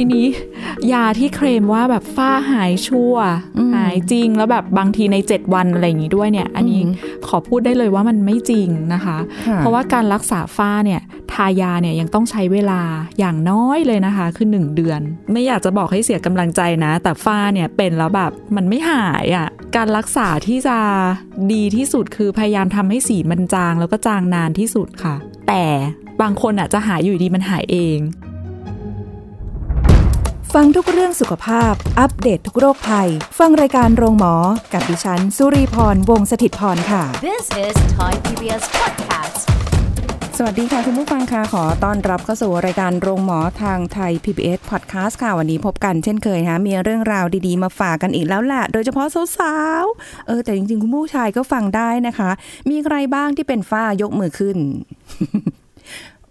ทีนี้ ยาที่เคลมว่าแบบฝ้าหายชั่วหายจริงแล้วแบบบางทีใน 7 วันอะไรอย่างนี้ด้วยเนี่ย อันนี้ขอพูดได้เลยว่ามันไม่จริงนะคะค่ะเพราะว่าการรักษาฝ้าเนี่ยทายาเนี่ยยังต้องใช้เวลาอย่างน้อยเลยนะคะ คือ 1 เดือน ไม่อยากจะบอกให้เสียกำลังใจนะ แต่ฝ้าเนี่ยเป็นแล้วแบบมันไม่หายอะ่ะการรักษาที่จะดีที่สุดคือพยายามทำให้สีมันจางแล้วก็จางนานที่สุดค่ะ แต่บางคนอะจะหายอยู่ดีมันหายเอง ฟังทุกเรื่องสุขภาพ อัปเดตททุกโรคภัย ฟังรายการโรงหมอ กับดิฉัน สุรีพร วงศิตพร ค่ะ This is Thai PBS podcast. สวัสดีค่ะ คุณผู้ฟังค่ะ ขอต้อนรับเข้าสู่รายการโรงหมอทางไทย PBS Podcast ค่ะ วันนี้พบกันเช่นเคยนะคะมีเรื่องราวดีๆ มาฝากกันอีกแล้วแหละโดยเฉพาะสาวๆเออแต่จริงๆ คุณผู้ชายก็ฟังได้นะคะ มีใครบ้างที่เป็นฝ้ายกมือขึ้น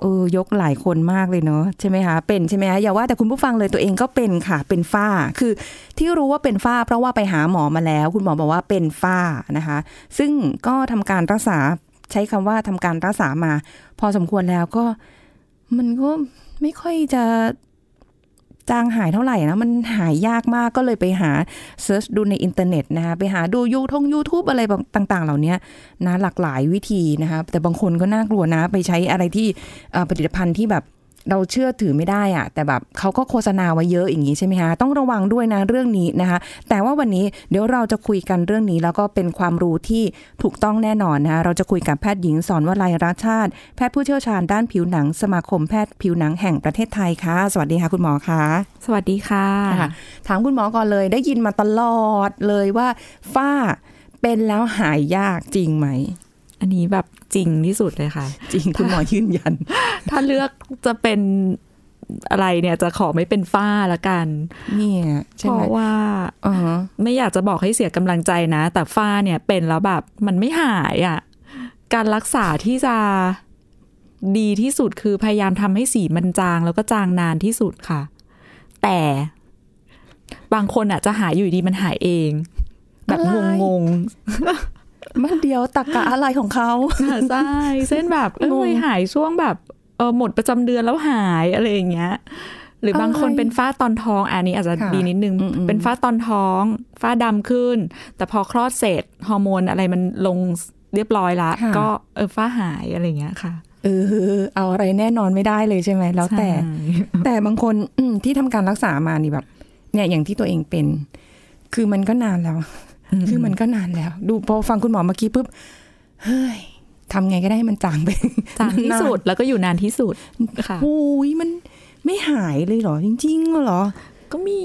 เออยกหลายคนมากเลยเนาะใช่ไหมคะเป็นใช่ไหมคะอย่าว่าแต่คุณผู้ฟังเลยตัวเองก็เป็นค่ะเป็นฝ้า คือที่รู้ว่าเป็นฝ้า เพราะว่าไปหาหมอมาแล้ว คุณหมอบอกว่าเป็นฝ้านะคะ ซึ่งก็ทำการรักษาใช้คำว่าทำการรักษามา พอสมควรแล้วก็ มันก็ไม่ค่อยจะ จางหายเท่าไหร่นะมันหายยากมากก็เลยไปหา search ดูในอินเทอร์เน็ตนะคะไปหาดู YouTube YouTube อะไรต่าง ๆ เหล่านี้นะหลากหลายวิธีนะคะแต่บางคนก็น่ากลัวนะไปใช้อะไรที่อ่อผลิตภัณฑ์ที่แบบ เราเชื่อถือไม่ได้อะแต่แบบเขาก็โฆษณาไว้เยอะอย่างนี้ใช่ไหมคะต้องระวังด้วยนะเรื่องนี้นะคะ แต่ว่าวันนี้เดี๋ยวเราจะคุยกันเรื่องนี้แล้วก็เป็นความรู้ที่ถูกต้องแน่นอนนะคะเราจะคุยกับแพทย์หญิงสอนวลัยรัชชาติ แพทย์ผู้เชี่ยวชาญด้านผิวหนังสมาคมแพทย์ผิวหนังแห่งประเทศไทยค่ะ สวัสดีค่ะคุณหมอคะสวัสดีค่ะค่ะถามคุณหมอก่อนเลยได้ยินมาตลอดเลยว่าฝ้าเป็นแล้วหายยากจริงไหม อันนี้แบบจริงที่สุดเลยค่ะ จริงคุณหมอยืนยัน ถ้าเลือกจะเป็นอะไรเนี่ยจะขอไม่เป็นฝ้าละกัน เนี่ยใช่เพไหมราะว่าอ๋อไม่อยากจะบอกให้เสียกำลังใจนะ แต่ฝ้าเนี่ยเป็นแล้วแบบมันไม่หายอะ่ะ การรักษาที่จะดีที่สุดคือพยายามทำให้สีมันจางแล้วก็จางนานที่สุดค่ะ แต่บางคนอะจะหายอยู่ดีมันหายเอง แบบงงๆ มันเดียวตักกะอะไรของเขาใช่เส้นแบบเอ้งงยหายช่วงแบบเออหมดประจำเดือนแล้วหายอะไรอย่างเงี้ย หรือบางคนอะไรเป็นฝ้าตอนท้อง อันนี้อาจจะค่ะดีนิดนึงอืมๆเป็นฝ้าตอนท้อง ฝ้าดำขึ้น แต่พอคลอดเสร็จฮอร์โมนอะไรมันลงเรียบร้อยละค่ะก็เออฝ้าหายอะไรอย่างเงี้ยค่ะเออเอาอะไรแน่นอนไม่ได้เลยใช่ไหมแล้วแต่ใช่แต่บางคนอืมที่ทำการรักษามานี่แบบ เนี่ยอย่างที่ตัวเองเป็น คือมันก็นานแล้ว คือมันก็นานแล้ว ดูพอฟังคุณหมอเมื่อกี้ปุ๊บเฮ้ยทำไงก็ได้ให้มันจางไปจางที่สุดแล้วก็อยู่นานที่สุดค่ะโอ้ยมันไม่หายเลยเหรอ จริงๆเหรอ ก็มี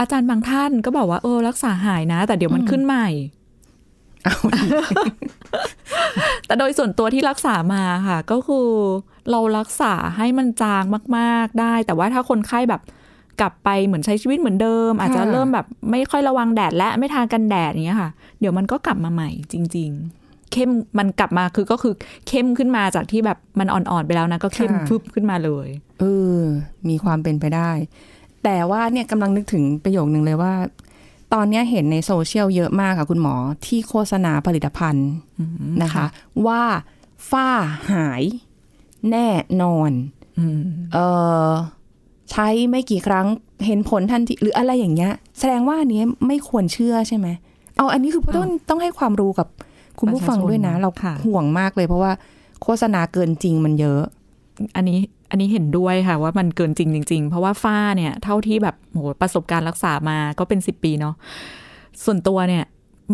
อาจารย์บางท่านก็บอกว่าเออรักษาหายนะ แต่เดี๋ยวมันขึ้นใหม่เอาอีกแต่โดยส่วนตัวที่รักษามาค่ะ ก็คือ เรารักษาให้มันจางมาก ๆได้ แต่ว่าถ้าคนไข้แบบ กลับไปเหมือนใช้ชีวิตเหมือนเดิม อาจจะเริ่มแบบไม่ค่อยระวังแดดและไม่ทากันแดดอย่างเงี้ยค่ะ เดี๋ยวมันก็กลับมาใหม่จริง ๆ เข้มมันกลับมาคือก็คือเข้มขึ้นมาจากที่แบบมันอ่อนๆไปแล้วนะก็เข้มค่ะฟึบขึ้นมาเลยเออมีความเป็นไปได้ แต่ว่าเนี่ยกำลังนึกถึงประโยคนึงเลยว่า ตอนเนี้ยเห็นในโซเชียลเยอะมากค่ะคุณหมอที่โฆษณาผลิตภัณฑ์นะคะ ว่าฝ้าหายแน่นอนอืมเออ ใช้ไม่กี่ครั้งเห็นผลทันทีหรืออะไรอย่างเงี้ย แสดงว่าอันนี้ไม่ควรเชื่อใช่ไหมเอาอันนี้คือต้องต้องให้ความรู้กับคุณผู้ฟังด้วยนะ เราค่ะห่วงมากเลยเพราะว่าโฆษณาเกินจริงมันเยอะ อันนี้อันนี้เห็นด้วยค่ะว่ามันเกินจริงจริงๆเพราะว่าฝ้าเนี่ย เท่าที่แบบโหประสบการณ์รักษามาก็เป็นสิบปีเนาะส่วนตัวเนี่ย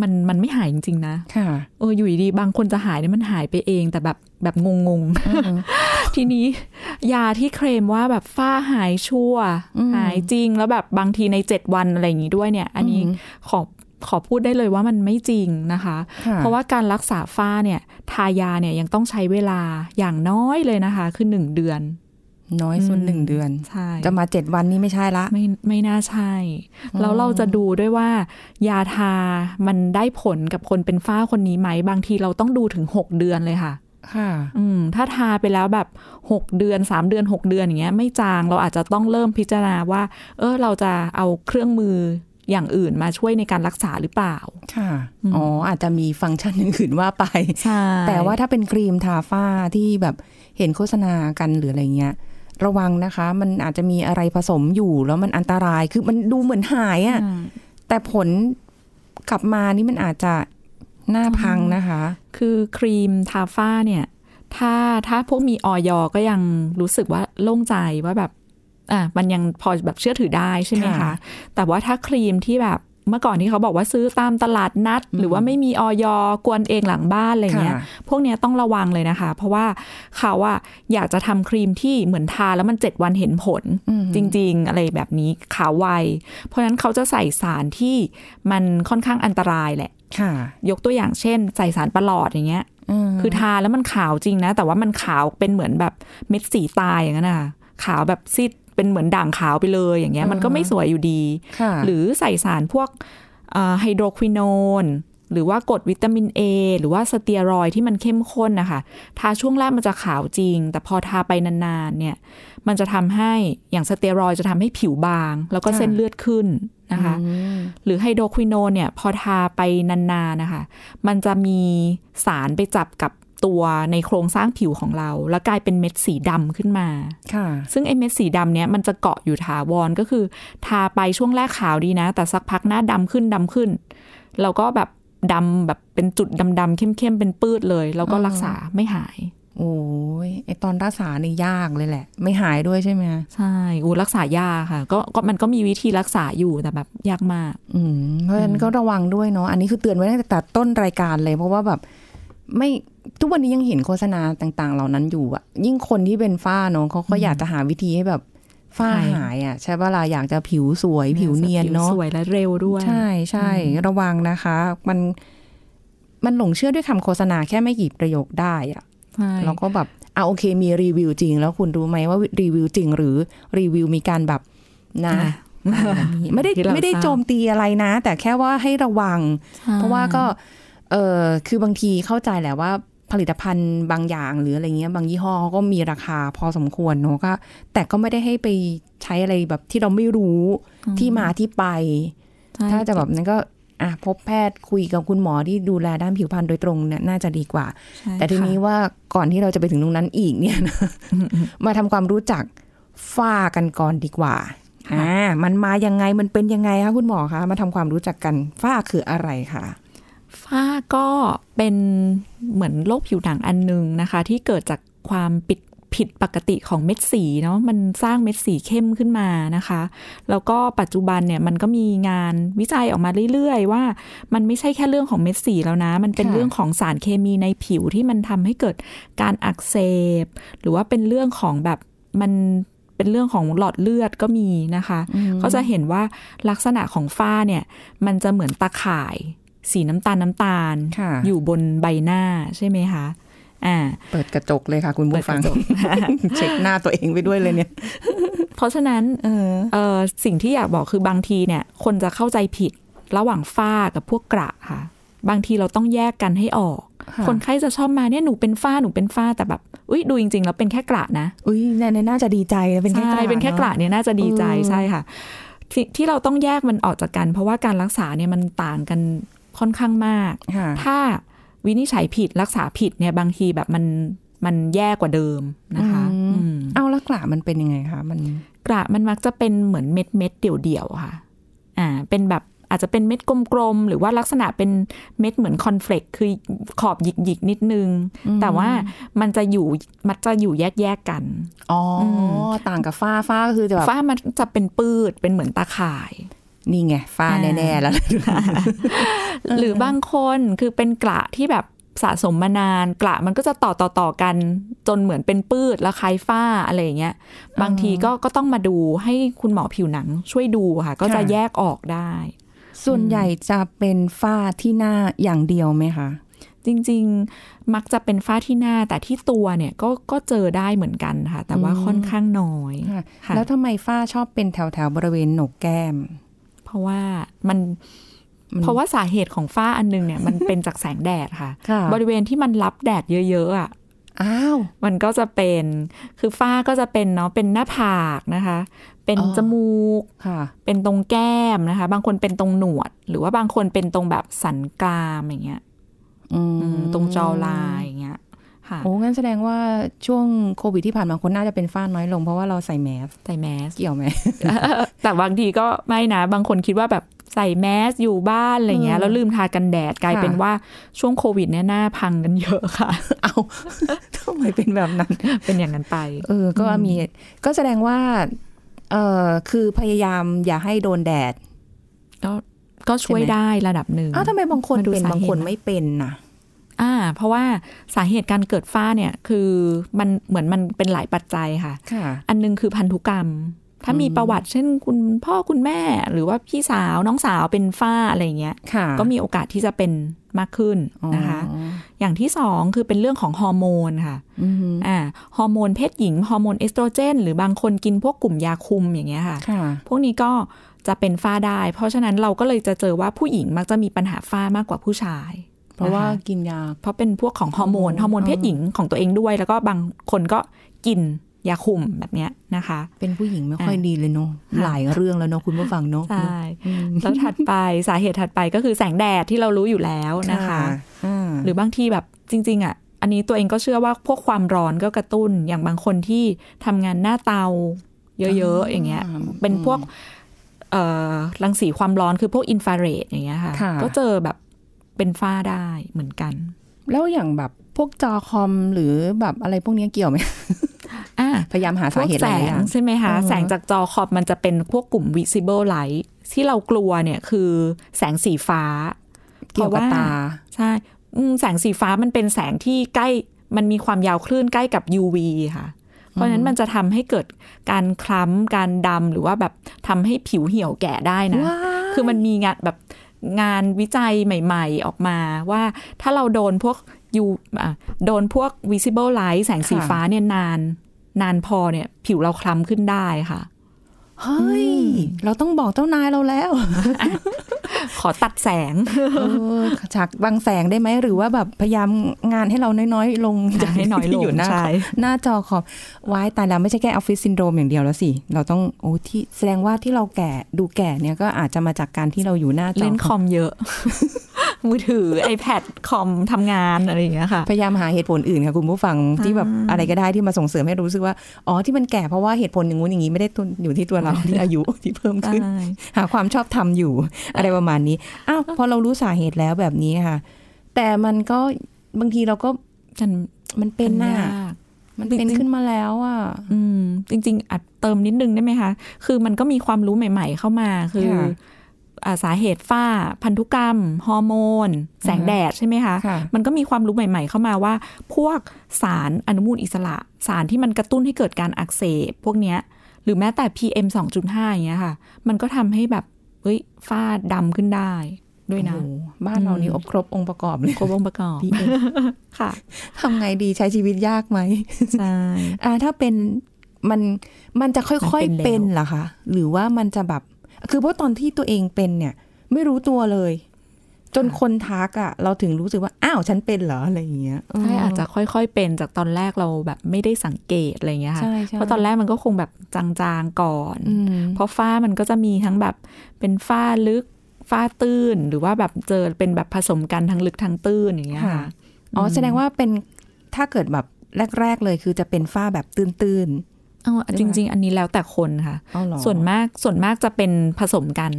มันมันไม่หายจริง ๆ นะ ค่ะ เอออยู่ดีๆบางคนจะหายเนี่ยมันหายไปเอง แต่แบบแบบงงๆ ทีนี้ยาที่เคลมว่าแบบฝ้าหายชั่วอืมหายจริงแล้วแบบบางทีในเจ็ดวันอะไรอย่างนี้ด้วยเนี่ย อันนี้อืมขอขอพูดได้เลยว่ามันไม่จริงนะคะค่ะเพราะว่าการรักษาฝ้าเนี่ย ทายาเนี่ยยังต้องใช้เวลาอย่างน้อยเลยนะคะ คือหนึ่งเดือน น้อยสุดอืมหนึ่งเดือนใช่จะมาเจ็ดวันนี้ไม่ใช่ละ ไม่ไม่น่าใช่ แล้วเราจะดูด้วยว่า ยาทามันได้ผลกับคนเป็นฝ้าคนนี้ไหม บางทีเราต้องดูถึง6เดือนเลยค่ะ ค่ะ อืม ถ้าทาไปแล้วแบบ6เดือน3เดือน6เดือนอย่างเงี้ย ไม่จางเราอาจจะต้องเริ่มพิจารณาว่า เออเราจะเอาเครื่องมืออย่างอื่นมาช่วยในการรักษาหรือเปล่า ค่ะ อ๋อ อาจจะมีฟังก์ชันอื่นๆว่าไปใช่แต่ว่าถ้าเป็นครีมทาฝ้าที่แบบเห็นโฆษณากันหรืออะไรเงี้ย ระวังนะคะ มันอาจจะมีอะไรผสมอยู่แล้วมันอันตราย คือมันดูเหมือนหายอะ่ะอืมแต่ผลกลับมานี่มันอาจจะ หน้าพังนะคะ คือครีมทาฝ้าเนี่ย ถ้าถ้าพวกมีออยก็ยังรู้สึกว่าโล่งใจว่าแบบอะมันยังพอแบบเชื่อถือได้ใช่ไหมคะค่ะแต่ว่าถ้าครีมที่แบบเมื่อก่อนที่เขาบอกว่าซื้อตามตลาดนัด หรือว่าไม่มีออยกวนเองหลังบ้านอะไรเงี้ยค่ะพวกเนี้ยต้องระวังเลยนะคะ เพราะว่าเขาอะอยากจะทำครีมที่เหมือนทาแล้วมันเจ็ดวันเห็นผลอืมจริง ๆ อะไรแบบนี้ขาวไว เพราะฉะนั้นเขาจะใส่สารที่มันค่อนข้างอันตรายแหละ ค่ะ ยกตัวอย่างเช่น ใส่สารประหลอดอย่างเงี้ยคือทาแล้วมันขาวจริงนะ แต่ว่ามันขาวเป็นเหมือนแบบเม็ดสีตายอย่างนั้นนะคะขาวแบบซีดเป็นเหมือนด่างขาวไปเลยอย่างเงี้ยมันก็ไม่สวยอยู่ดีค่ะหรือใส่สารพวกไฮโดรควินอน หรือว่ากรดวิตามิน A หรือว่าสเตียรอยด์ที่มันเข้มข้นนะคะทาช่วงแรกมันจะขาวจริง แต่พอทาไปนานๆเนี่ยมันจะทำให้อย่างสเตียรอยด์จะทำให้ผิวบาง แล้วก็เส้นเลือดขึ้นนะคะหรือไฮโดรควินอนเนี่ยพอทาไปนานๆนะคะ มันจะมีสารไปจับกับตัวในโครงสร้างผิวของเรา แล้วกลายเป็นเม็ดสีดำขึ้นมาค่ะ ซึ่งไอ้เม็ดสีดำเนี้ยมันจะเกาะอยู่ถาวรก็คือ ทาไปช่วงแรกขาวดีนะ แต่สักพักหน้าดำขึ้นดำขึ้นแล้วก็แบบ ดำแบบเป็นจุดดำๆเข้มๆเป็นปื้ดเลย แล้วก็รักษาไม่หาย โอ้ยไอตอนรักษานี่ยากเลยแหละ ไม่หายด้วยใช่ไหมคะใช่อูรักษายากค่ะ ก็ก็มันก็มีวิธีรักษาอยู่แต่แบบยากมาก อืมเพราะฉะนั้นก็ระวังด้วยเนาะอันนี้คือเตือนไว้ตั้งแต่ต้นรายการเลยเพราะว่าแบบไม่ทุกวันนี้ยังเห็นโฆษณาต่าง ๆ เหล่านั้นอยู่อะยิ่งคนที่เป็นฝ้าเนาะเขาก็อยากจะหาวิธีให้แบบ ฝ้าใช่หายอะใช่เวลาอยากจะผิวสวยผิวเนียนเนาะสวยและเร็วด้วย ใช่ใช่ระวังนะคะ มันมันหลงเชื่อด้วยคำโฆษณาแค่ไม่กี่ประโยคได้อะใช่แล้วก็แบบอะโอเคมีรีวิวจริง แล้วคุณรู้ไหมว่ารีวิวจริงหรือรีวิวมีการแบบนะอะไม่ได้ที่เราไม่ได้ทราบโจมตีอะไรนะ แต่แค่ว่าให้ระวัง เพราะว่าก็ เออคือบางทีเข้าใจแหละว่า ผลิตภัณฑ์บางอย่างหรืออะไรเงี้ยบางยี่ห้อเขาก็มีราคาพอสมควรเนอะก็แต่ก็ไม่ได้ให้ไปใช้อะไรแบบที่เราไม่รู้ที่มาที่ไปใช่ถ้าจะแบบนั้นก็อะพบแพทย์คุยกับคุณหมอที่ดูแลด้านผิวพรรณโดยตรงเนี่ยน่าจะดีกว่าใช่แต่ทีนี้ค่ะว่าก่อนที่เราจะไปถึงตรงนั้นอีกเนี่ยนะมาทำความรู้จักฝ้ากันก่อนดีกว่าอ่ามันมายังไงมันเป็นยังไงคะคุณหมอคะมาทำความรู้จักกันฝ้าคืออะไรคะ ฝ้าก็เป็นเหมือนโรคผิวหนังอันหนึงนะคะ ที่เกิดจากความปิดผิดปกติของเม็ดสีเนาะมันสร้างเม็ดสีเข้มขึ้นมานะคะ แล้วก็ปัจจุบันเนี่ยมันก็มีงานวิจัยออกมาเรื่อยๆ ว่ามันไม่ใช่แค่เรื่องของเม็ดสีแล้วนะ มันเป็นค่ะเรื่องของสารเคมีในผิวที่มันทำให้เกิดการอักเสบ หรือว่าเป็นเรื่องของแบบมันเป็นเรื่องของหลอดเลือดก็มีนะคะ ก็จะเห็นว่าลักษณะของฝ้าเนี่ย มันจะเหมือนตาข่าย สีน้ำตาลน้ำตาลค่ะอยู่บนใบหน้าใช่ไหมคะอ่าเปิดกระจกเลยค่ะ คุณผู้ฟังเปิดกระจกเช็คหน้าตัวเองไปด้วยเลยเนี่ย เพราะฉะนั้นเออเออสิ่งที่อยากบอกคือบางทีเนี่ย คนจะเข้าใจผิดระหว่างฝ้ากับพวกกระค่ะ บางทีเราต้องแยกกันให้ออกค่ะคนไข้จะชอบมาเนี่ยหนูเป็นฝ้าหนูเป็นฝ้าแต่แบบอุ้ยดูจริง ๆ แล้วเป็นแค่กระนะอุ้ยในในน่าจะดีใจนะเป็นแค่กใช่ระเป็นแค่กระเนอะเนี่ยน่าจะดีใจเออใช่ค่ะทที่เราต้องแยกมันออกจากกัน เพราะว่าการรักษาเนี่ยมันต่างกัน ค่อนข้างมากค่ะถ้าวินิจฉัยผิดรักษาผิดเนี่ยบางทีแบบมันมันแย่กว่าเดิมนะคะอืมอืมเอาแล้วกระมันเป็นยังไงคะมันกระมันมักจะเป็นเหมือนเม็ดเม็ดๆเดี่ยวๆค่ะ อ่า เป็นแบบอาจจะเป็นเม็ดกลมๆ หรือว่าลักษณะเป็นเม็ดเหมือนคอนเฟลกคือขอบหยิกๆ นิดนึง แต่ว่ามันจะอยู่มันจะอยู่แยกๆกัน อ๋ออมต่างกับฝ้าฝ้าก็คือจะแบบฝ้ามันจะเป็นปืดเป็นเหมือนตาข่าย นี่ไงฝ้าอ่าแน่ ๆ แล้ว หรือบางคนคือเป็นกระที่แบบสะสมมานานกระมันก็จะต่อต่อต่อกันจนเหมือนเป็นปืดแล้วคล้ายฝ้าอะไรอย่างเงี้ย บางทีก็ก็ต้องมาดูให้คุณหมอผิวหนังช่วยดูค่ะ ก็จะค่ะแยกออกได้ ส่วนใหญ่จะเป็นฝ้าที่หน้าอย่างเดียวไหมคะจริง ๆ มักจะเป็นฝ้าที่หน้าแต่ที่ตัวเนี่ยก็ก็เจอได้เหมือนกันค่ะ แต่ว่าอืมค่อนข้างน้อยค่ะค่ะแล้วทำไมฝ้าชอบเป็นแถวแถวๆบริเวณโหนกแก้ม เพราะว่ามันมันเพราะว่าสาเหตุของฝ้าอันนึงเนี่ยมันเป็นจากแสงแดดค่ะค่ะ บริเวณที่มันรับแดดเยอะๆอะอ้าวมันก็จะเป็นคือฝ้าก็จะเป็นเนาะเป็นหน้าผากนะคะ เป็นอ๋อจมูกค่ะ เป็นตรงแก้มนะคะ บางคนเป็นตรงหนวด หรือว่าบางคนเป็นตรงแบบสันกรามอย่างเงี้ยอืมอืมตรงจอลายอย่างเงี้ยค่ะ โอ้งั้นแสดงว่าช่วงโควิดที่ผ่านมาคนน่าจะเป็นฝ้าน้อยลงเพราะว่าเราใส่แมสใส่แมสเกี่ยวไหมแต่บางทีก็ไม่นะ บางคนคิดว่าแบบใส่แมสอยู่บ้านอะไรเงี้ยอืมแล้วลืมทากันแดดกลายค่ะเป็นว่าช่วงโควิดเนี่ยหน้าพังกันเยอะค่ะ เอาทำไมเป็นแบบนั้นเป็นอย่างนั้นไป เออ ก็มีก็แสดงว่า เออคือพยายามอย่าให้โดนแดดก็ก็ช่วยใช่ไหมได้ระดับหนึ่งอ้าวทำไมบางคนมาดูเป็นสาเหตุบางคนนะไม่เป็นน่ะ อ่า เพราะว่าสาเหตุการเกิดฝ้าเนี่ย คือมันเหมือนมันเป็นหลายปัจจัยค่ะค่ะอันหนึงคือพันธุกรรม ถ้ามีอืมประวัติเช่นคุณพ่อคุณแม่ หรือว่าพี่สาวน้องสาวเป็นฝ้าอะไรเงี้ยค่ะก็มีโอกาสที่จะเป็นมากขึ้นนะคะอ๋ออย่างที่สองคือเป็นเรื่องของฮอร์โมนค่ะอือหืออ่า ฮอร์โมนเพศหญิง ฮอร์โมนเอสโตรเจน หรือบางคนกินพวกกลุ่มยาคุมอย่างเงี้ยค่ะค่ะ พวกนี้ก็จะเป็นฝ้าได้ เพราะฉะนั้นเราก็เลยจะเจอว่าผู้หญิงมักจะมีปัญหาฝ้ามากกว่าผู้ชาย เพราะว่านะคะกินยา เพราะเป็นพวกของฮอร์โมนฮฮออร์ร์โมโมนนเพศหญิงของตัวเองด้วย แล้วก็บางคนก็กินยาคุมแบบเนี้ยนะคะ เป็นผู้หญิงไม่ค่อยอะดีเลยเนาะค่ะหลายเรื่องแล้วเนาะคุณผู้ฟังเนาะใช่แล้วถัดไปสาเหตุถัดไปก็คือแสงแดดที่เรารู้อยู่แล้วนะคะอ่าหรือบางทีแบบจริง ๆ อะ อันนี้ตัวเองก็เชื่อว่าพวกความร้อนก็กระตุ้นอย่างบางคนที่ทำงานหน้าเตา เยอะๆอย่างเงี้ย เป็นพวกเอ่อรังสีความร้อนคือพวกอินฟราเรดอย่างเงี้ยค่ะค่ะก็เจอแบบ เป็นฝ้าได้เหมือนกัน แล้วอย่างแบบพวกจอคอมหรือแบบอะไรพวกนี้เกี่ยวไหมอ่าพยายามหาพสาวกเหตุแสหลายๆองย่างใช่ไหมคะอือฮึแสงจากจอคอมมันจะเป็นพวกกลุ่ม visible light ที่เรากลัวเนี่ยคือแสงสีฟ้า เกี่ยวกับตา ใช่อืมแสงสีฟ้ามันเป็นแสงที่ใกล้มันมีความยาวคลื่นใกล้กับ UV ค่ะ เพราะฉะนั้นมันจะทำให้เกิดการคล้ำการดำหรือว่าแบบทำให้ผิวเหี่ยวแก่ได้นะว้ายคือมันมีงานแบบ งานวิจัยใหม่ๆ ออกมาว่าถ้าเราโดนพวกยูอะโดนพวก visible light แสงสีฟ้าเนี่ยนาน นานพอเนี่ย ผิวเราคล้ำขึ้นได้ค่ะ เฮ้ย เราต้องบอกเจ้านายเราแล้ว ขอตัดแสงเออฉากบางแสงได้ไหม หรือว่าแบบพยายามงานให้เราน้อยๆ ลงจะให้น้อยลงที่อยู่หน้าใช่หน้าจอคอมวายตายแล้วไม่ใช่แค่ออฟฟิศซินโดรมอย่างเดียวแล้วสิ เราต้องโอ้ที่แสดงว่าที่เราแก่ดูแก่เนี่ยก็อาจจะมาจากการที่เราอยู่หน้าจอเล่นคอมเยอะ มือถือ iPad คอมทำงานอะไรอย่างเงี้ยค่ะ พยายามหาเหตุผลอื่นค่ะคุณผู้ฟังที่แบบอะไรก็ได้ที่มาส่งเสริมให้รู้สึกว่า อ๋อที่มันแก่เพราะว่าเหตุผลอย่างงู้นอย่างนี้ไม่ได้ตัวอยู่ที่ตัวเราที่อายุที่เพิ่มขึ้นใช่หาความชอบธรรมอยู่อะไรประมาณนี้ อ้าวพอเรารู้สาเหตุแล้วแบบนี้ค่ะ แต่มันก็บางทีเราก็ฉันมันเป็นน่ะยากมันเป็นจริงๆขึ้นมาแล้วอะ อืม จริง ๆ อัดเติมนิดนึงได้ไหมคะ คือมันก็มีความรู้ใหม่ ๆ เข้ามา คือค่ะอ่า สาเหตุฝ้า พันธุกรรม ฮอร์โมน แสงแดดใช่ไหมคะค่ะมันก็มีความรู้ใหม่ ๆ เข้ามาว่า พวกสารอนุมูลอิสระ สารที่มันกระตุ้นให้เกิดการอักเสบพวกเนี้ยหรือแม้แต่ PM 2.5อย่างเงี้ยค่ะ มันก็ทำให้แบบเฮ้ยฝ้าดำขึ้นได้ด้วยนะโอ้โหบ้านเรานี่อบครบองค์ประกอบเลยครบองค์ประกอบ PM ค่ะทำไงดีใช้ชีวิตยากไหมใช่อ่าถ้าเป็นมันมันจะค่อยมันๆเป็เป็นนแล้วเหรอคะ หรือว่ามันจะแบบ คือเพราะตอนที่ตัวเองเป็นเนี่ย ไม่รู้ตัวเลย จนคนทักอะเราถึงรู้สึกว่า อ้าว ฉันเป็นเหรอ อะไรอย่างเงี้ยใช่อาจจะค่อยๆเป็นจากตอนแรกเราแบบไม่ได้สังเกตอะไรเงี้ยค่ะใช่ใช่เพราะตอนแรกมันก็คงแบบจางๆก่อนอืมเพราะฝ้ามันก็จะมีทั้งแบบเป็นฝ้าลึกฝ้าตื้นหรือว่าแบบเจอเป็นแบบผสมกันทั้งลึกทั้งตื้นอย่างเงี้ยค่ะค่ะอ๋อแสดงว่าเป็นถ้าเกิดแบบแรก ๆ เลยคือจะเป็นฝ้าแบบตื้น เอาจริง ๆ อันนี้แล้วแต่คนค่ะๆเอาเหรอส่วนมากส่วนมากจะเป็นผสมกัน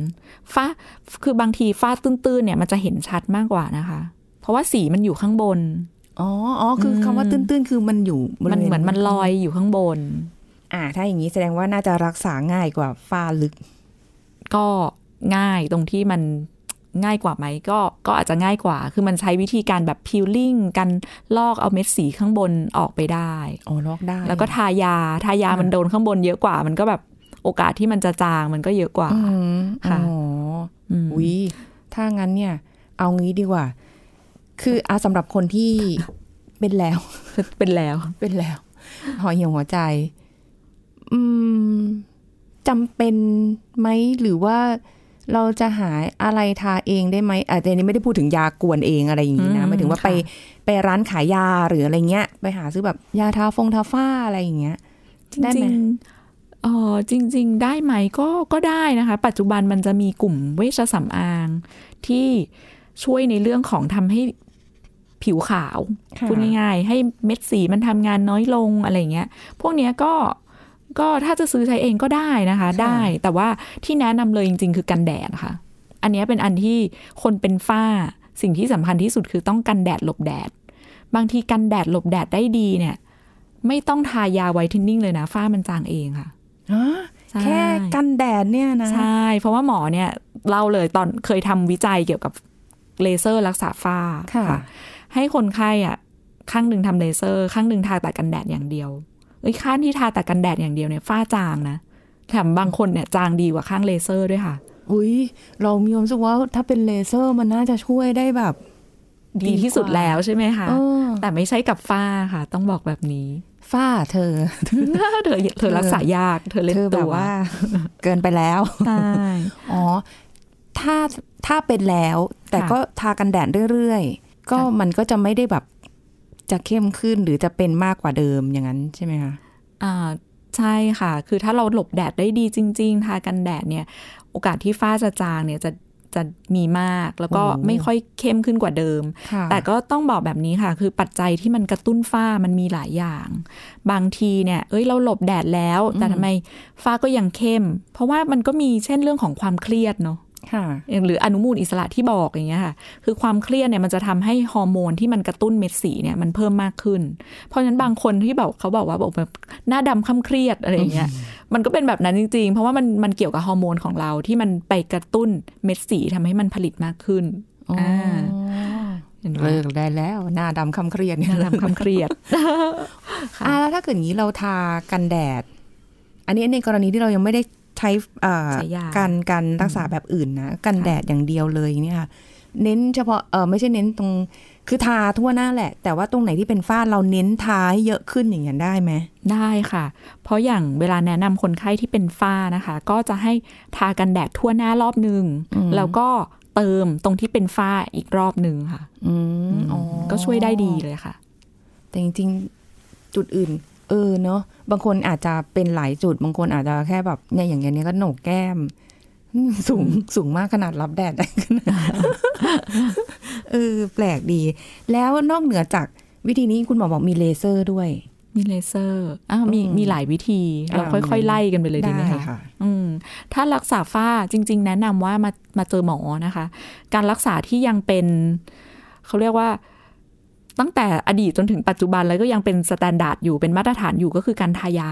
ฝ้าคือบางทีฝ้าตื้นๆเนี่ยมันจะเห็นชัดมากกว่านะคะ เพราะว่าสีมันอยู่ข้างบน อ๋ออ๋อคืออมคำว่าตื้นๆ คือมันอยู่บริมันวณเหมือนมันลอยอยู่ข้างบน อ่า ถ้าอย่างนี้แสดงว่าน่าจะรักษาง่ายกว่าฝ้าลึก ก็ง่ายตรงที่มัน ง่ายกว่าไหมก็ก็อาจจะง่ายกว่า คือมันใช้วิธีการแบบพิลลิ่งกันลอกเอาเม็ดสีข้างบนออกไปได้อ๋อลอกได้ แล้วก็ทายาทายามันโดนข้างบนเยอะกว่า มันก็แบบโอกาสที่มันจะจางมันก็เยอะกว่าอืมค่ะอ๋ออืมอุ้ยถ้างั้นเนี่ย เอางี้ดีกว่า คืออาสำหรับคนที่เป็นแล้ว เป็นแล้วเป็นแล้วห่อเหี่ยวหัวใจ อืมจำเป็นไหมหรือว่า เราจะหาอะไรทาเองได้ไหมอาจจะนี้ไม่ได้พูดถึงยากวนเองอะไรอย่างนี้นะอืมหมายถึงว่าไปค่ะไปร้านขายยาหรืออะไรเงี้ย ไปหาซื้อแบบยาทาฟงทาฝ้าอะไรอย่างเงี้ยจได้ไหมริงๆเออจริง ๆ ได้ไหมก็ก็ได้นะคะ ปัจจุบันมันจะมีกลุ่มเวชสำอาง ที่ช่วยในเรื่องของทำให้ผิวขาวค่ะพูดง่ายๆ ให้เม็ดสีมันทำงานน้อยลงอะไรอย่างเงี้ย พวกเนี้ยก็ ก็ถ้าจะซื้อใช้เองก็ได้นะคะ ได้แต่ว่าที่แนะนำเลยจริง ๆ คือกันแดดค่ะ อันเนี้ยเป็นอันที่คนเป็นฝ้าสิ่งที่สำคัญที่สุดคือต้องกันแดดหลบแดด บางทีกันแดดหลบแดดได้ดีเนี่ย ไม่ต้องทายาไวท์เทนนิ่งเลยนะฝ้ามันจางเองค่ะฮะใช่แค่กันแดดเนี่ยนะใช่เพราะว่าหมอเนี่ยเล่าเลยตอนเคยทำวิจัยเกี่ยวกับเลเซอร์รักษาฝ้าค่ะ ให้คนไข้อะข้างหนึ่งทำเลเซอร์ ข้างหนึ่งทาแต่กันแดดอย่างเดียว เอ้ยข้างที่ทาแต่กันแดดอย่างเดียวเนี่ยฝ้าจางนะแถมบางคนเนี่ยจางดีกว่าข้างเลเซอร์ด้วยค่ะ อุ้ยเรามีความรู้สึกว่าถ้าเป็นเลเซอร์มันน่าจะช่วยได้แบบ ดีที่สุดแล้วใช่ไหมคะเออแต่ไม่ใช่กับฝ้าค่ะ ต้องบอกแบบนี้ฝ้าเธอ เธอเธอรักษายาก เธอเล่นเธอแบตับวว่า เกินไปแล้วใช่อ๋อถ้าถ้าเป็นแล้ว แต่ค่ะก็ทากันแดดเรื่อยๆ ก็ค่ะมันก็จะไม่ได้แบบ จะเข้มขึ้นหรือจะเป็นมากกว่าเดิมอย่างนั้นใช่ไหมคะอ่าใช่ค่ะ คือถ้าเราหลบแดดได้ดีจริง ๆ ทากันแดดเนี่ย โอกาสที่ฝ้าจะจางเนี่ยจะจะมีมากแล้วก็โอ้ไม่ค่อยเข้มขึ้นกว่าเดิมค่ะแต่ก็ต้องบอกแบบนี้ค่ะ คือปัจจัยที่มันกระตุ้นฝ้ามันมีหลายอย่าง บางทีเนี่ย เอ้ยเราหลบแดดแล้ว แต่ทำไมฝ้าก็ยังเข้ม เพราะว่ามันก็มีเช่นเรื่องของความเครียดเนาะค่ะ หรืออนุมูลอิสระที่บอกอย่างเงี้ยค่ะ คือความเครียดเนี่ยมันจะทำให้ฮอร์โมนที่มันกระตุ้นเม็ดสีเนี่ยมันเพิ่มมากขึ้น เพราะฉะนั้นบางคนที่แบบเขาบอกว่าบอกแบบหน้าดำค่ำเครียดอะไรอย่างเงี้ย มันก็เป็นแบบนั้นจริง ๆ เพราะว่ามันมันเกี่ยวกับฮอร์โมนของเราที่มันไปกระตุ้นเม็ดสีทำให้มันผลิตมากขึ้นอ๋ออ่เห็นไหมเลิกได้แล้วหน้าดำคำเครียดหน้าดำค่ำเครียดอ่าแล้วถ้าเกิดอย่างนี้เราทากันแดด อันนี้ในกรณีที่เรายังไม่ได้ ใช้เอ่อใช้ยาการการรักษาแบบอื่นนะกันแดดอย่างเดียวเลยเนี่ยค่ะเน้นเฉพาะเออไม่ใช่เน้นตรงคือทาทั่วหน้าแหละ แต่ว่าตรงไหนที่เป็นฝ้าเราเน้นทาให้เยอะขึ้นอย่างนั้นได้ไหมได้ค่ะ เพราะอย่างเวลาแนะนำคนไข้ที่เป็นฝ้านะคะ ก็จะให้ทากันแดดทั่วหน้ารอบหนึ่งอืมแล้วก็เติมตรงที่เป็นฝ้าอีกรอบหนึ่งค่ะ อืมอ๋อก็ช่วยได้ดีเลยค่ะ แต่จริงๆจุดอื่น เออเนาะบางคนอาจจะเป็นหลายจุด บางคนอาจจะแค่แบบเนี่ยอย่างเงี้ยเนี่ยก็โหนกแก้ม สูงสูงมากขนาดรับแดดได้ขนาดเออแปลกดี แล้วนอกเหนือจากวิธีนี้คุณหมอบอกมีเลเซอร์ด้วย มีเลเซอร์อ้าวมีอืมมีหลายวิธี เราอ่าค่อยๆ ไล่กันไปเลยดีไหมได้คะค่ะอืมถ้ารักษาฝ้าจริง ๆ แนะนำว่ามามาเจอหมอนะคะ การรักษาที่ยังเป็นเขาเรียกว่า ตั้งแต่อดีตจนถึงปัจจุบันแล้วก็ยังเป็น standard อยู่เป็นมาตรฐานอยู่ก็คือการทายา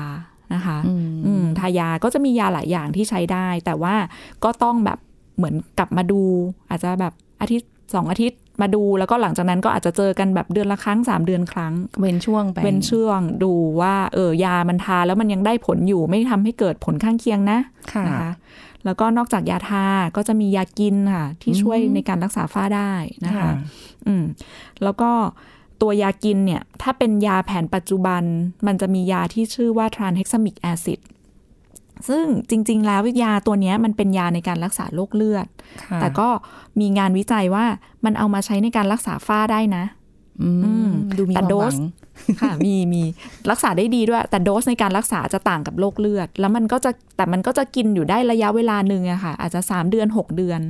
นะคะอืมอืมทายาก็จะมียาหลายอย่างที่ใช้ได้ แต่ว่าก็ต้องแบบเหมือนกลับมาดู อาจจะแบบอาทิตย์สองอาทิตย์มาดูแล้วก็หลังจากนั้นก็อาจจะเจอกันแบบเดือนละครั้งสามเดือนครั้ง เว้นช่วงไปเป็นช่วงดูว่าเออยามันทาแล้วมันยังได้ผลอยู่ไม่ทำให้เกิดผลข้างเคียงนะค่ะนะคะ แล้วก็นอกจากยาทาก็จะมียากินค่ะ ที่ช่วยอืมในการรักษาฝ้าได้นะคะค่ะอืมแล้วก็ตัวยากินเนี่ย ถ้าเป็นยาแผนปัจจุบัน มันจะมียาที่ชื่อว่า tranexamic acid ซึ่งจริง ๆ แล้วยาตัวเนี้ยมันเป็นยาในการรักษาโรคเลือดค่ะแต่ก็มีงานวิจัยว่ามันเอามาใช้ในการรักษาฝ้าได้นะอืมอืมดูมีคแต่วามโดหวัสง ค่ะมีมีรักษาได้ดีด้วย แต่โดสในการรักษาจะต่างกับโรคเลือด แล้วมันก็จะแต่มันก็จะกินอยู่ได้ระยะเวลาหนึ่งอะค่ะ อาจจะ 3 เดือน 6 เดือน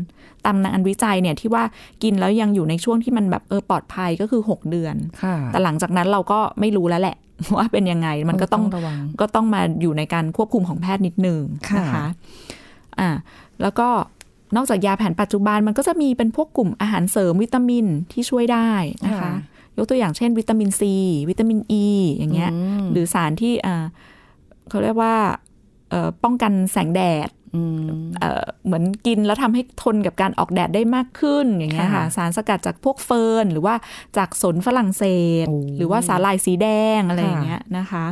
ตามงานวิจัยเนี่ยที่ว่ากินแล้วยังอยู่ในช่วงที่มันแบบเออปลอดภัยก็คือ 6 เดือนค่ะแต่หลังจากนั้นเราก็ไม่รู้แล้วแหละว่าเป็นยังไงมันก็ต้องระวังก็ต้องมาอยู่ในการควบคุมของแพทย์นิดนึงค่ะนะคะอ่าแล้วก็นอกจากยาแผนปัจจุบันมันก็จะมีเป็นพวกกลุ่มอาหารเสริมวิตามินที่ช่วยได้นะคะ ยกตัวอย่างเช่น วิตามินซีวิตามินอ e, ีอย่างเงี้ยมหรือสารที่อ่าเขาเรียกว่าเอ่อป้องกันแสงแดดอืมเอ่อเหมือนกินแล้วทำให้ทนกับการออกแดดได้มากขึ้นอย่างเงี้ยค่ะค่ะสารสกัดจากพวกเฟิร์นหรือว่าจากสนฝรั่งเศสโอ้หรือว่าสาหร่ายสีแดงอะไรค่ะอย่างเงี้ยนะคะ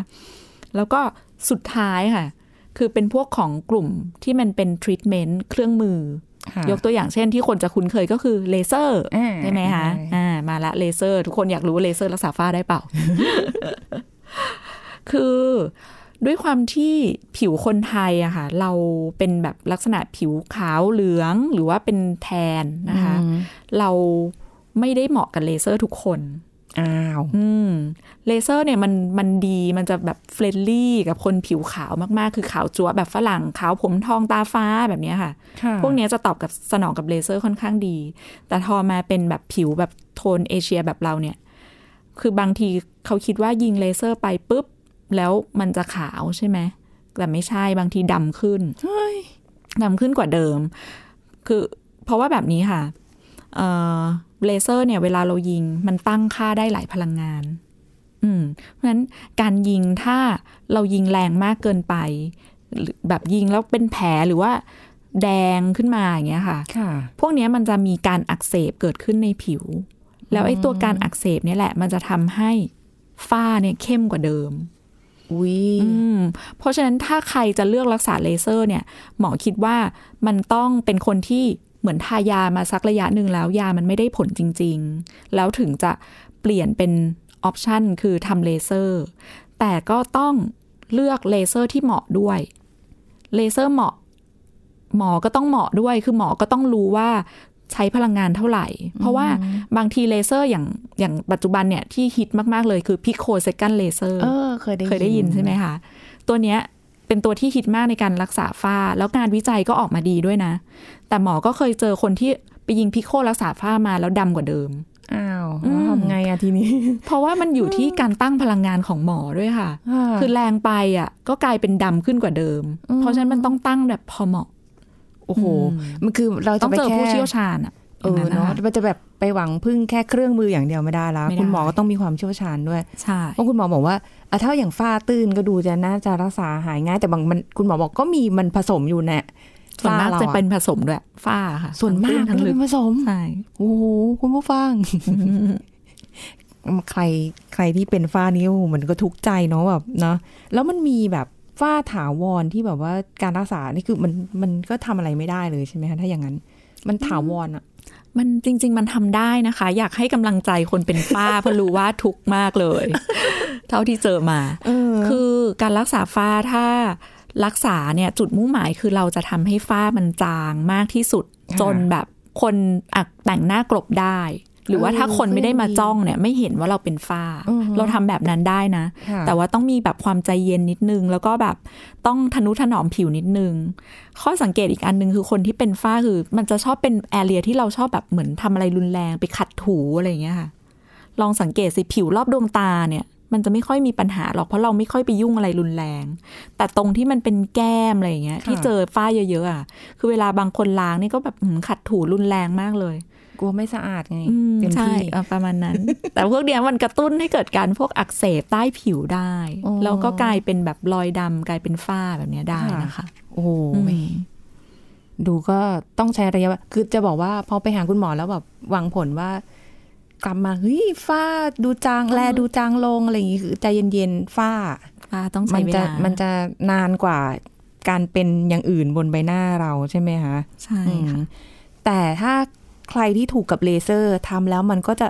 แล้วก็สุดท้ายค่ะ คือเป็นพวกของกลุ่มที่มันเป็นทรีทเมนต์เครื่องมือค่ะ ยกตัวอย่างเช่นที่คนจะคุ้นเคยก็คือเลเซอร์อ่าใช่ไหมคะใช่อ่ามาละเลเซอร์ ทุกคนอยากรู้ว่าเลเซอร์รักษาฝ้าได้เปล่า คือด้วยความที่ผิวคนไทยอะค่ะ เราเป็นแบบลักษณะผิวขาวเหลืองหรือว่าเป็น tan นะคะ เราไม่ได้เหมาะกับเลเซอร์ทุกคน อ้าว อืม เลเซอร์เนี่ยมันมันดีมันจะแบบ friendly กับคนผิวขาวมากๆ คือขาวจั๊วะแบบฝรั่งขาวผมทองตาฟ้าแบบเนี้ยค่ะค่ะ พวกเนี้ยจะตอบกับสนองกับเลเซอร์ค่อนข้างดี แต่พอมาเป็นแบบผิวแบบโทนเอเชียแบบเราเนี่ย คือบางทีเขาคิดว่ายิงเลเซอร์ไปปุ๊บ แล้วมันจะขาวใช่ไหมแต่ไม่ใช่บางทีดำขึ้นเฮ้ยดำขึ้นกว่าเดิม คือเพราะว่าแบบนี้ค่ะเอ่อเลเซอร์เนี่ยเวลาเรายิงมันตั้งค่าได้หลายพลังงาน อืมเพราะฉะนั้นการยิงถ้าเรายิงแรงมากเกินไปหรือแบบยิงแล้วเป็นแผลหรือว่าแดงขึ้นมาอย่างเงี้ยค่ะค่ะพวกเนี้ยมันจะมีการอักเสบเกิดขึ้นในผิว แล้วไอ้ตัวการอักเสบเนี่ยแหละ มันจะทำให้ฝ้าเนี่ยเข้มกว่าเดิมอุ้ยอืมเพราะฉะนั้นถ้าใครจะเลือกรักษาเลเซอร์เนี่ย หมอคิดว่ามันต้องเป็นคนที่เหมือนทายามาสักระยะหนึ่งแล้วยามันไม่ได้ผลจริง ๆ แล้วถึงจะเปลี่ยนเป็น option คือทำเลเซอร์ แต่ก็ต้องเลือกเลเซอร์ที่เหมาะด้วย เลเซอร์เหมาะ หมอก็ต้องเหมาะด้วย คือหมอก็ต้องรู้ว่าใช้พลังงานเท่าไหร่ เพราะว่าบางทีเลเซอร์อย่างอย่างปัจจุบันเนี่ยที่ฮิตมาก ๆ เลยคือ picosecond laser เออเคยได้เคยได้ยินใช่ไหมคะ ตัวเนี้ยเป็นตัวที่ฮิตมากในการรักษาฝ้า แล้วงานวิจัยก็ออกมาดีด้วยนะ แต่หมอก็เคยเจอคนที่ไปยิงพิโครักษาฝ้ามาแล้วดำกว่าเดิมอ้าวอืม ทำไงอะทีนี้ เพราะว่ามันอยู่ที่การตั้งพลังงานของหมอด้วยค่ะ คือแรงไปอะ ก็กลายเป็นดำขึ้นกว่าเดิม เพราะฉะนั้นมันต้องตั้งแบบพอเหมาะ โอ้โห มันคือเราต้จะองไปเจอแค่ผู้เชี่ยวชาญอะเอออย่างเนาะคมันจะแบบไปหวังพึ่งแค่เครื่องมืออย่างเดียวไม่ได้แล้วไม่ได้คุณหมอก็ต้องมีความเชี่ยวชาญด้วยใช่เพราะคุณหมอบอกว่าอะถ้าอย่างฝ้าตื้นก็ดูจะน่าจะรักษาหายง่ายแต่บางมันคุณหมอบอกก็มีมันผสมอยู่แน่ ส่วนมากฝ้รจะเป็นผสมด้วยฝ้าค่ะ ส่วนมากทั้งก็ลึเป็กนผสมใช่โอ้โหคุณผู้ฟังใครใครที่เป็นฝ้านี้โอ้โหมันก็ทุกข์ใจเนาะแบบเนาะแล้วมันมีแบบฝ้าถาวรที่แบบว่าการรักษานี่คือมันมันก็ทำอะไรไม่ได้เลยใช่ไหมคะถ้าอย่างนั้น มันถาวรอะมันจริง ๆ มันทำได้นะคะ อยากให้กำลังใจคนเป็นฝ้าเพราะรู้ว่าทุกข์มากเลย เท่าที่เจอมาเออคือการรักษาฝ้าถ้า รักษาเนี่ยจุดมุ่งหมายคือเราจะทำให้ฝ้ามันจางมากที่สุดค่ะจนแบบคนอักแต่งหน้ากลบได้ หรือว่าเออถ้าคนไม่ได้มาก็ยังดีจ้องเนี่ย ไม่เห็นว่าเราเป็นฝ้าอือฮึเราทำแบบนั้นได้นะค่ะแต่ว่าต้องมีแบบความใจเย็นนิดนึง แล้วก็แบบต้องทนุถนอมผิวนิดนึง ข้อสังเกตอีกอันหนึ่งคือคนที่เป็นฝ้าคือ มันจะชอบเป็นแอเรียที่เราชอบแบบเหมือนทำอะไรรุนแรงไปขัดถูอะไรอย่างเงี้ยค่ะลองสังเกตสิผิวรอบดวงตาเนี่ย มันจะไม่ค่อยมีปัญหาหรอกเพราะเราไม่ค่อยไปยุ่งอะไรรุนแรง แต่ตรงที่มันเป็นแก้มอะไรอย่างเงี้ย ที่เจอฝ้าเยอะๆอะคือเวลาบางคนล้างนี่ก็แบบอืมขัดถูรุนแรงมากเลย กลัวไม่สะอาดไงอืมเต็มใช่ที่เออประมาณนั้น แต่พวกเนี้ยมันกระตุ้นให้เกิดการพวกอักเสบใต้ผิวได้อ๋อแล้วก็กลายเป็นแบบรอยดำกลายเป็นฝ้าแบบเนี้ยได้ค่ะนะคะ โอ้โหอืมดูก็ต้องใช้ระยะเวลาคือจะบอกว่าพอไปหาคุณหมอแล้วแบบหวังผลว่า กลับมาเฮ้ยฝ้าดูจางแลดูจางลงอะไรอย่างงี้คือใจเย็นๆฝ้าฝ้าต้องมัใช้เวจะลามันจะนานกว่าการเป็นอย่างอื่นบนใบหน้าเราใช่ไหมคะใช่อืมค่ะแต่ถ้าใครที่ถูกกับเลเซอร์ทำแล้วมันก็จะ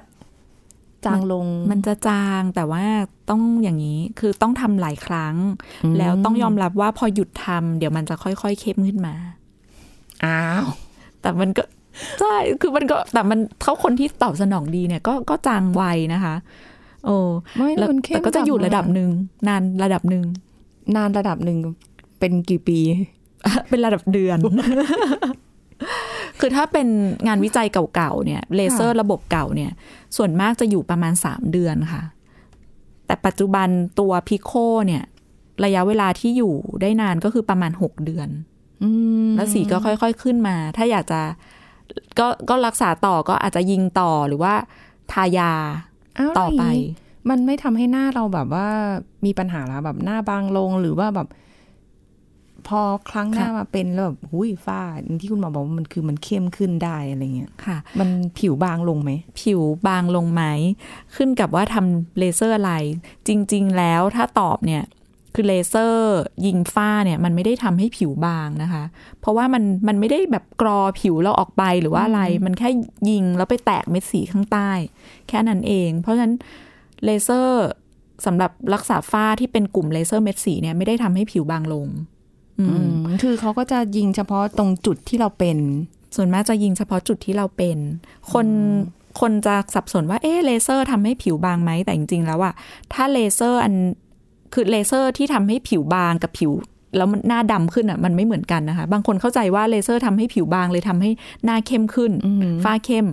จางลง มันจะจางแต่ว่าต้องอย่างนี้คือต้องทำหลายครั้งอืมแล้วต้องยอมรับว่าพอหยุดทำเดี๋ยวมันจะค่อยๆเข้มขึ้นมา อ้าว แต่มันก็ ใช่ คือมันก็แต่มันเขาคนที่ตอบสนองดีเนี่ยก็ก็จางไวนะคะ โอ้ไม่แล้วมันเข้มแต่ก็จะอยู่กลับมาระดับหนึ่งนานระดับหนึ่งนานระดับหนึ่งเป็นกี่ปี เป็นระดับเดือน คือถ้าเป็นงานวิจัยเก่าๆเนี่ยเลเซอร์ระบบเก่าเนี่ย ส่วนมากจะอยู่ประมาณสามเดือนค่ะ แต่ปัจจุบันตัวพิโคเนี่ย ระยะเวลาที่อยู่ได้นานก็คือประมาณหกเดือนอืมแล้วสีก็ค่อย ๆ ขึ้นมา ถ้าอยากจะ ก็ก็รักษาต่อก็อาจจะยิงต่อหรือว่าทายาอ้าวต่อไปแล้วย่างนี้มันไม่ทำให้หน้าเราแบบว่ามีปัญหาแล้วแบบหน้าบางลงหรือว่าแบบ พอครั้งหน้ามาเป็นแล้วแบบหุยฝ้าอย่างที่คุณหมอบอกว่ามันคือมันเข้มขึ้นได้อะไรเงี้ยค่ะ มันผิวบางลงไหม ผิวบางลงไหมขึ้นกับว่าทำเลเซอร์อะไร จริง ๆ แล้วถ้าตอบเนี่ย คือเลเซอร์ยิงฝ้าเนี่ยมันไม่ได้ทำให้ผิวบางนะคะ เพราะว่ามันมันไม่ได้แบบกรอผิวเราออกไปหรือว่าอะไร มันแค่ยิงแล้วไปแตกเม็ดสีข้างใต้ แค่นั้นเอง เพราะฉะนั้นเลเซอร์สำหรับรักษาฝ้าที่เป็นกลุ่มเลเซอร์เม็ดสีเนี่ยไม่ได้ทำให้ผิวบางลง อือืมมคือเขาก็จะยิงเฉพาะตรงจุดที่เราเป็น ส่วนมากจะยิงเฉพาะจุดที่เราเป็น คนคนจะสับสนว่าเอ๊ะเลเซอร์ทำให้ผิวบางไหมแต่จริงๆแล้วอะถ้าเลเซอร์อัน คือเลเซอร์ที่ทำให้ผิวบางกับผิว แล้วมันหน้าดำขึ้นอะมันไม่เหมือนกันนะคะ บางคนเข้าใจว่าเลเซอร์ทำให้ผิวบางเลยทำให้หน้าเข้มขึ้นอืมฝ้าเข้ม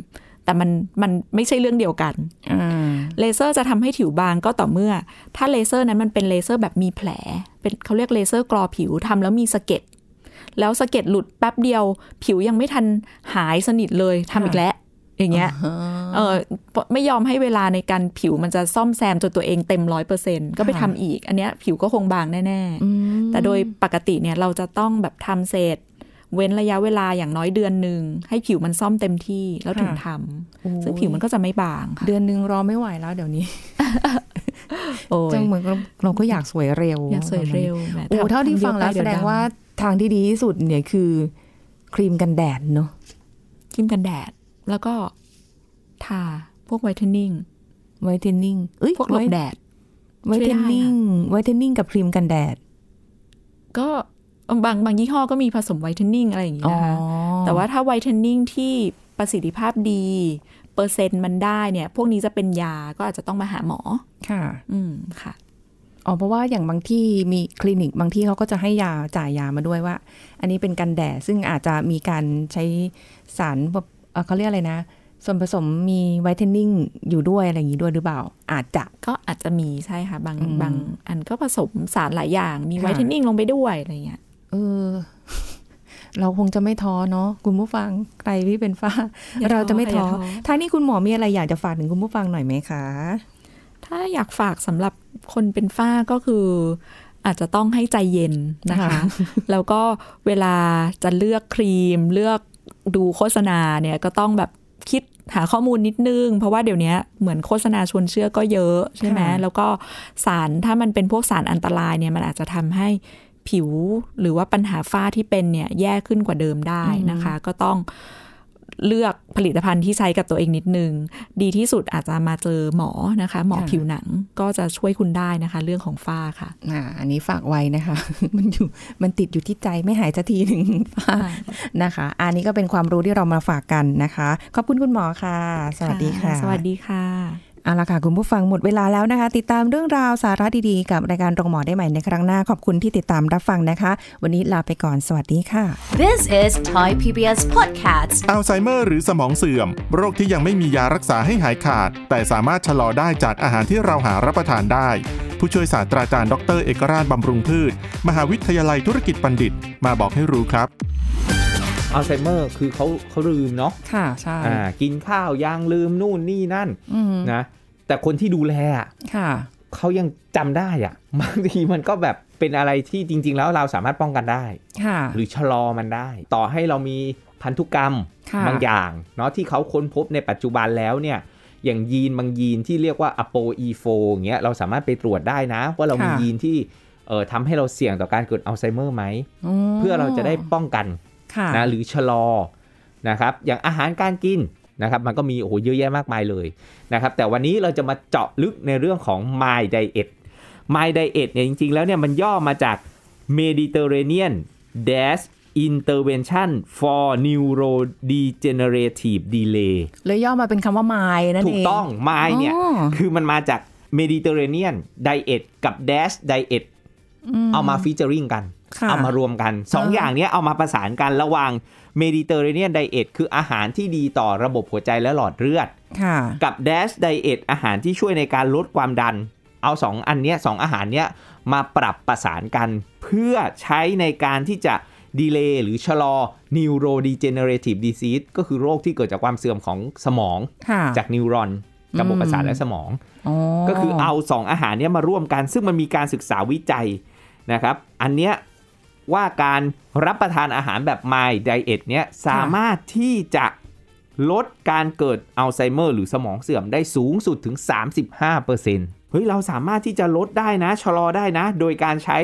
แต่มันมันไม่ใช่เรื่องเดียวกันอ่าเลเซอร์จะทำให้ผิวบางก็ต่อเมื่อ ถ้าเลเซอร์นั้นมันเป็นเลเซอร์แบบมีแผล เป็นเขาเรียกเลเซอร์กรอผิวทำแล้วมีสะเก็ดแล้วสะเก็ดหลุดแป๊บเดียว ผิวยังไม่ทันหายสนิทเลยทำอีกแล้ว อย่างเงี้ยเออไม่ยอมให้เวลาในการผิวมันจะซ่อมแซมจนตัวเองเต็มร้อยเปอร์เซ็นก็ไปทำอีก อันเนี้ยผิวก็คงบางแน่อืมๆแต่โดยปกติเนี่ยเราจะต้องแบบทำเสร็จเว้นระยะเวลาอย่างน้อยเดือนหนึ่งให้ผิวมันซ่อมเต็มที่แล้วถึงทำโอ้ซึ่งผิวมันก็จะไม่บางค่ะเดือนหนึ่งรอไม่ไหวแล้วเดี๋ยวนี้โอ้ยจังเหมือนเราเราก็อยากสวยเร็วอยากสวยเร็วแหมโอ้ทำเท่าที่ทำยอะฟังแล้วไปแสเยดงำว่าทางที่ดีที่สุดเนี่ยคือ ครีมกันแดดเนาะครีมกันแดด แล้วก็ทาพวก whitening whitening เอ้ยพวกหลบแดด whitening whitening กับครีมกันแดด ก็บางบางยี่ห้อก็มีผสม whitening อะไรอย่างงี้อ๋อนะคะแต่ว่าถ้า whitening ที่ประสิทธิภาพดี เปอร์เซ็นต์มันได้เนี่ย พวกนี้จะเป็นยาก็อาจจะต้องมาหาหมอ ค่ะ อืมค่ะอ๋อเพราะว่าอย่างบางที่มีคลินิกบางที่เขาก็จะให้ยาจ่ายยามาด้วยว่า อันนี้เป็นกันแดดซึ่งอาจจะมีการใช้สารแบบ เอ่อเขาเรียกอะไรนะ ส่วนผสมมีไวท์เทนนิ่งอยู่ด้วยอะไรอย่างนี้ด้วยหรือเปล่า อาจจะก็อาจจะมีใช่ค่ะ บางอืมบางอันก็ผสมสารหลายอย่าง มีค่ะไวท์เทนนิ่งลงไปด้วยอะไรเงี้ยเออเราคงจะไม่ท้อเนาะคุณผู้ฟังใครที่เป็นฝ้าอย่าท้อเราจะไม่ท้ออย่าท้อทางนี้คุณหมอมีอะไรอยากจะฝากถึงคุณผู้ฟังหน่อยไหมคะ ถ้าอยากฝากสำหรับคนเป็นฝ้าก็คือ อาจจะต้องให้ใจเย็นนะคะค่ะแล้วก็เวลาจะเลือกครีมเลือก ดูโฆษณาเนี่ยก็ต้องแบบคิดหาข้อมูลนิดนึง เพราะว่าเดี๋ยวนี้เหมือนโฆษณาชวนเชื่อก็เยอะใช่ไหมค่ะแล้วก็สารถ้ามันเป็นพวกสารอันตรายเนี่ยมันอาจจะทำให้ผิวหรือว่าปัญหาฝ้าที่เป็นเนี่ยแย่ขึ้นกว่าเดิมได้นะคะ ก็ต้อง เลือกผลิตภัณฑ์ที่ใช้กับตัวเองนิดนึง ดีที่สุดอาจจะมาเจอหมอนะคะ หมอค่ะผิวหนังก็จะช่วยคุณได้นะคะ เรื่องของฝ้าค่ะอ่าอันนี้ฝากไว้นะคะ มันอยู่มันติดอยู่ที่ใจไม่หายสักทีหนึ่งฝ้านะคะ อันนี้ก็เป็นความรู้ที่เรามาฝากกันนะคะ ขอบคุณคุณหมอค่ะ สวัสดีค่ะ สวัสดีค่ะ เอาละค่ะคุณผู้ฟังหมดเวลาแล้วนะคะ ติดตามเรื่องราวสาระดีๆ กับรายการโรงหมอได้ใหม่ในครั้งหน้าขอบคุณที่ติดตามรับฟังนะคะ วันนี้ลาไปก่อนสวัสดีค่ะ This is Thai PBS Podcast. อัลไซเมอร์หรือสมองเสื่อม โรคที่ยังไม่มียารักษาให้หายขาด แต่สามารถชะลอได้จากอาหารที่เราหารับประทานได้ ผู้ช่วยศาสตราจารย์ดร เอกราชบำรุงพืช มหาวิทยาลัยธุรกิจบัณฑิต มาบอกให้รู้ครับอัลไซเมอร์คือเขาเขาลืมเนาะค่ะใช่อ่ากินข้าวยังลืมนู่นนี่นั่นอืมนะ แต่คนที่ดูแลอะค่ะเขายังจำได้อะบางทีมันก็แบบเป็นอะไรที่จริง ๆ แล้วเราสามารถป้องกันได้ค่ะหรือชะลอมันได้ ต่อให้เรามีพันธุกรรมค่ะบางอย่างเนาะที่เขาค้นพบในปัจจุบันแล้วเนี่ยอย่างยีนบางยีนที่เรียกว่า ApoE4 อย่างเงี้ยเราสามารถไปตรวจได้นะ ว่าเรามีค่ะยีนที่เอ่อทำให้เราเสี่ยงต่อการเกิดอัลไซเมอร์ไหม เพื่อเราจะได้ป้องกันค่ะนะหรือชะลอนะครับอย่างอาหารการกิน นะครับ มันก็มีโอ้โหเยอะแยะมากมายเลยนะครับ แต่วันนี้เราจะมาเจาะลึกในเรื่องของ My Diet My Diet เนี่ยจริง ๆ แล้วเนี่ยมันย่อมาจาก Mediterranean Dash Intervention for Neurodegenerative Delay เลยย่อมาเป็นคำว่า my นั่นเอง ถูกต้อง My เนี่ยอ๋อคือมันมาจาก Mediterranean Diet กับ Dash Diet เอามาฟีเจอริงกันค่ะเอามารวมกันสองอ่าอย่างเนี้ยเอามาประสานกันระหว่าง Mediterranean Diet คืออาหารที่ดีต่อระบบหัวใจและหลอดเลือดค่ะกับ Dash Diet อาหารที่ช่วยในการลดความดัน เอาสองอันเนี้ยสองอาหารเนี้ยมาปรับประสานกัน เพื่อใช้ในการที่จะดีเลย์หรือชะลอ neurodegenerative disease ก็คือโรคที่เกิดจากความเสื่อมของสมองค่ะจากนิวรอนระบบประสาทและสมองอ๋อก็คือเอา 2 อาหารเนี้ยมาร่วมกัน ซึ่งมันมีการศึกษาวิจัยนะครับ อันเนี้ย ว่าการรับประทานอาหารแบบ My Diet เนี้ยสามารถที่จะลดการเกิดอัลไซเมอร์หรือสมองเสื่อมได้สูงสุดถึง 35%เฮ้ย เราสามารถที่จะลดได้นะ ชะลอได้นะ โดยการใช้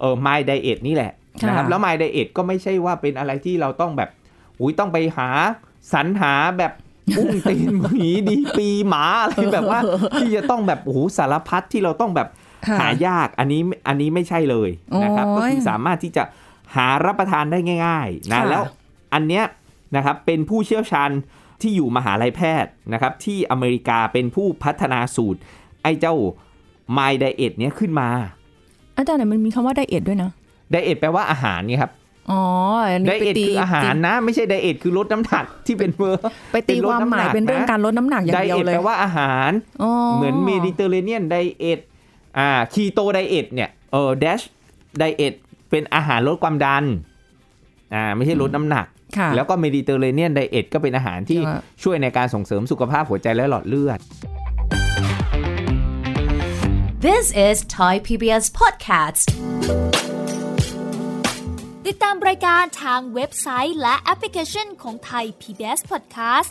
เออ My Diet นี่แหละนะครับค่ะแล้ว My Diet ก็ไม่ใช่ว่าเป็นอะไรที่เราต้องแบบอุ้ยต้องไปหาสรรหาแบบกุ้งตีนหมีดีปีหมาอะไรแบบว่าที่จะต้องแบบโอ้โหสารพัดที่เราต้องแบบค่ะ หายากอันนี้อันนี้ไม่ใช่เลยนะครับโอ้ก็ยคือสามารถที่จะหารับประทานได้ง่ายๆนะค่ะแล้วอันเนี้ยนะครับเป็นผู้เชี่ยวชาญที่อยู่มหาลัยแพทย์นะครับที่อเมริกาเป็นผู้พัฒนาสูตร ไอ้เจ้า MIND diet เนี้ยขึ้นมา อาจารย์ไหนมันมีคำว่า diet ด้วยนะ diet แปลว่าอาหารนี่ครับอ๋ออันไดนี้ไปเอทตีคืออาหารนะ ไม่ใช่ diet คือลดน้ำหนักที่เป็นเวอร์ไปตีความหมายเป็นเรื่องการลดน้ำหนักอย่าไดงเดียวเอทเลยแปลว่าอาหารอ๋อเหมือน Mediterranean diet อ่า keto diet เนี่ยเออ DASH diet เป็นอาหารลดความดันอ่าไม่ใช่ลดน้ำหนักค่ะแล้วก็ Mediterranean diet ก็เป็นอาหารที่ใช่ช่วยในการส่งเสริมสุขภาพหัวใจและหลอดเลือด This is Thai PBS Podcast. ติดตามรายการทางเว็บไซต์และแอปพลิเคชันของไทย PBS Podcast